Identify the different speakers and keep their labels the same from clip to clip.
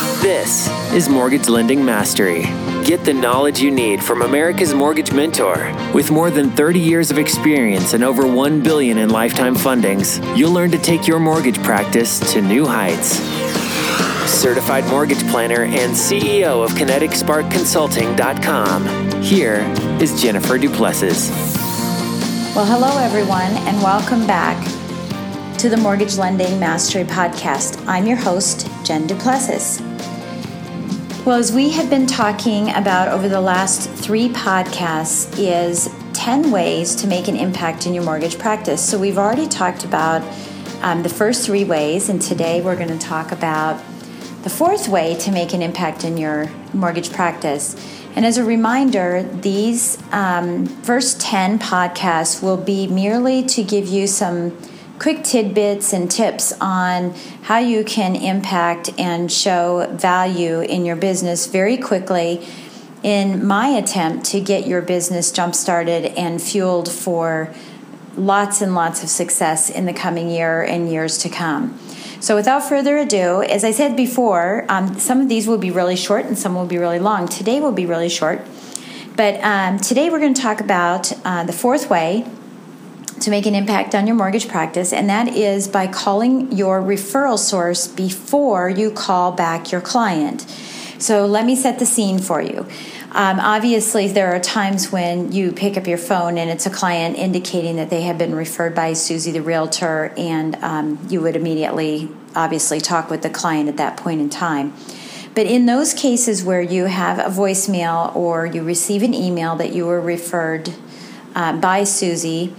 Speaker 1: This is Mortgage Lending Mastery. Get the knowledge you need from America's Mortgage Mentor. With more than 30 years of experience and over 1 billion in lifetime fundings, you'll learn to take your mortgage practice to new heights. Certified mortgage planner and CEO of KineticSparkConsulting.com. Here is Jennifer Du Plessis.
Speaker 2: Well, hello everyone, and welcome back to the Mortgage Lending Mastery Podcast. I'm your host, Jen Du Plessis. Well, as we have been talking about over the last three podcasts, is 10 ways to make an impact in your mortgage practice. So we've already talked about um, the first three ways, and today we're going to talk about the fourth way to make an impact in your mortgage practice. And as a reminder, these um, first 10 podcasts will be merely to give you some quick tidbits and tips on how you can impact and show value in your business very quickly in my attempt to get your business jump started and fueled for lots and lots of success in the coming year and years to come. So, without further ado, as I said before, um, some of these will be really short and some will be really long. Today will be really short. But um, today we're going to talk about uh, the fourth way to make an impact on your mortgage practice, and that is by calling your referral source before you call back your client. So let me set the scene for you. Um, obviously, there are times when you pick up your phone and it's a client indicating that they have been referred by Susie the realtor, and um, you would immediately, obviously, talk with the client at that point in time. But in those cases where you have a voicemail or you receive an email that you were referred uh, by Susie,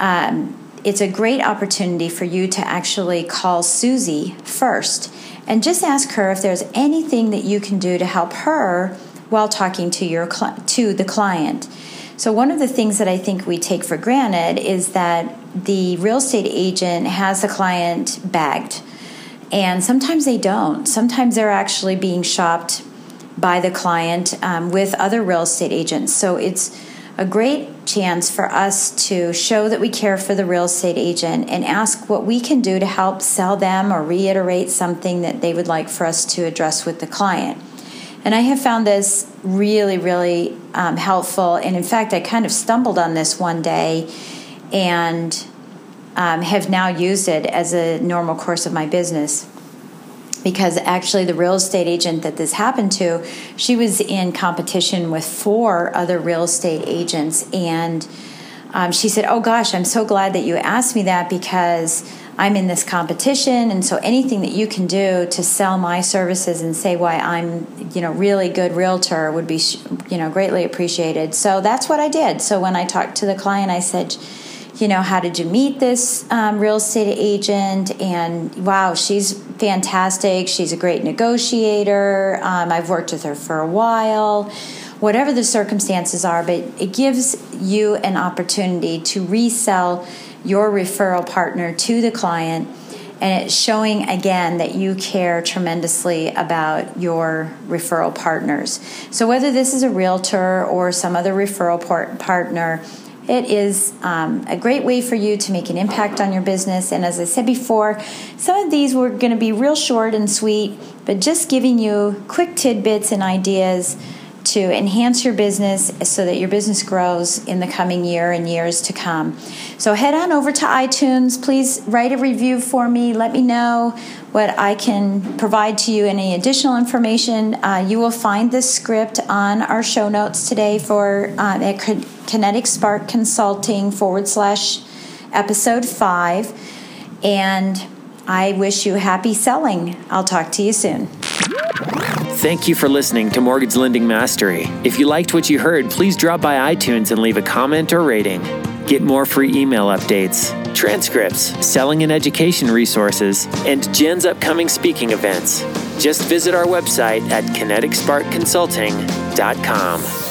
Speaker 2: um, it's a great opportunity for you to actually call Susie first and just ask her if there's anything that you can do to help her while talking to your to the client. So one of the things that I think we take for granted is that the real estate agent has the client bagged. And sometimes they don't. Sometimes they're actually being shopped by the client um, with other real estate agents. So it's a great chance for us to show that we care for the real estate agent and ask what we can do to help sell them or reiterate something that they would like for us to address with the client. And I have found this really, really um, helpful. And in fact, I kind of stumbled on this one day and um, have now used it as a normal course of my business because actually the real estate agent that this happened to she was in competition with four other real estate agents. And um, she said oh gosh i'm so glad that you asked me that because i'm in this competition. And so anything that you can do to sell my services and say why i'm you know really good realtor would be you know greatly appreciated. So that's what i did. So when i talked to the client i said you know, how did you meet this um, real estate agent? And wow, she's fantastic. She's a great negotiator. Um, I've worked with her for a while. Whatever the circumstances are, but it gives you an opportunity to resell your referral partner to the client and it's showing again that you care tremendously about your referral partners. So, whether this is a realtor or some other referral part- partner, it is um, a great way for you to make an impact on your business. And as I said before, some of these were going to be real short and sweet, but just giving you quick tidbits and ideas to enhance your business so that your business grows in the coming year and years to come. So head on over to iTunes. Please write a review for me. Let me know what I can provide to you. Any additional information, uh, you will find this script on our show notes today for uh, at Kinetic Spark Consulting forward slash episode five. And I wish you happy selling. I'll talk to you soon.
Speaker 1: Thank you for listening to Mortgage Lending Mastery. If you liked what you heard, please drop by iTunes and leave a comment or rating. Get more free email updates, transcripts, selling and education resources, and Jen's upcoming speaking events. Just visit our website at kineticsparkconsulting.com.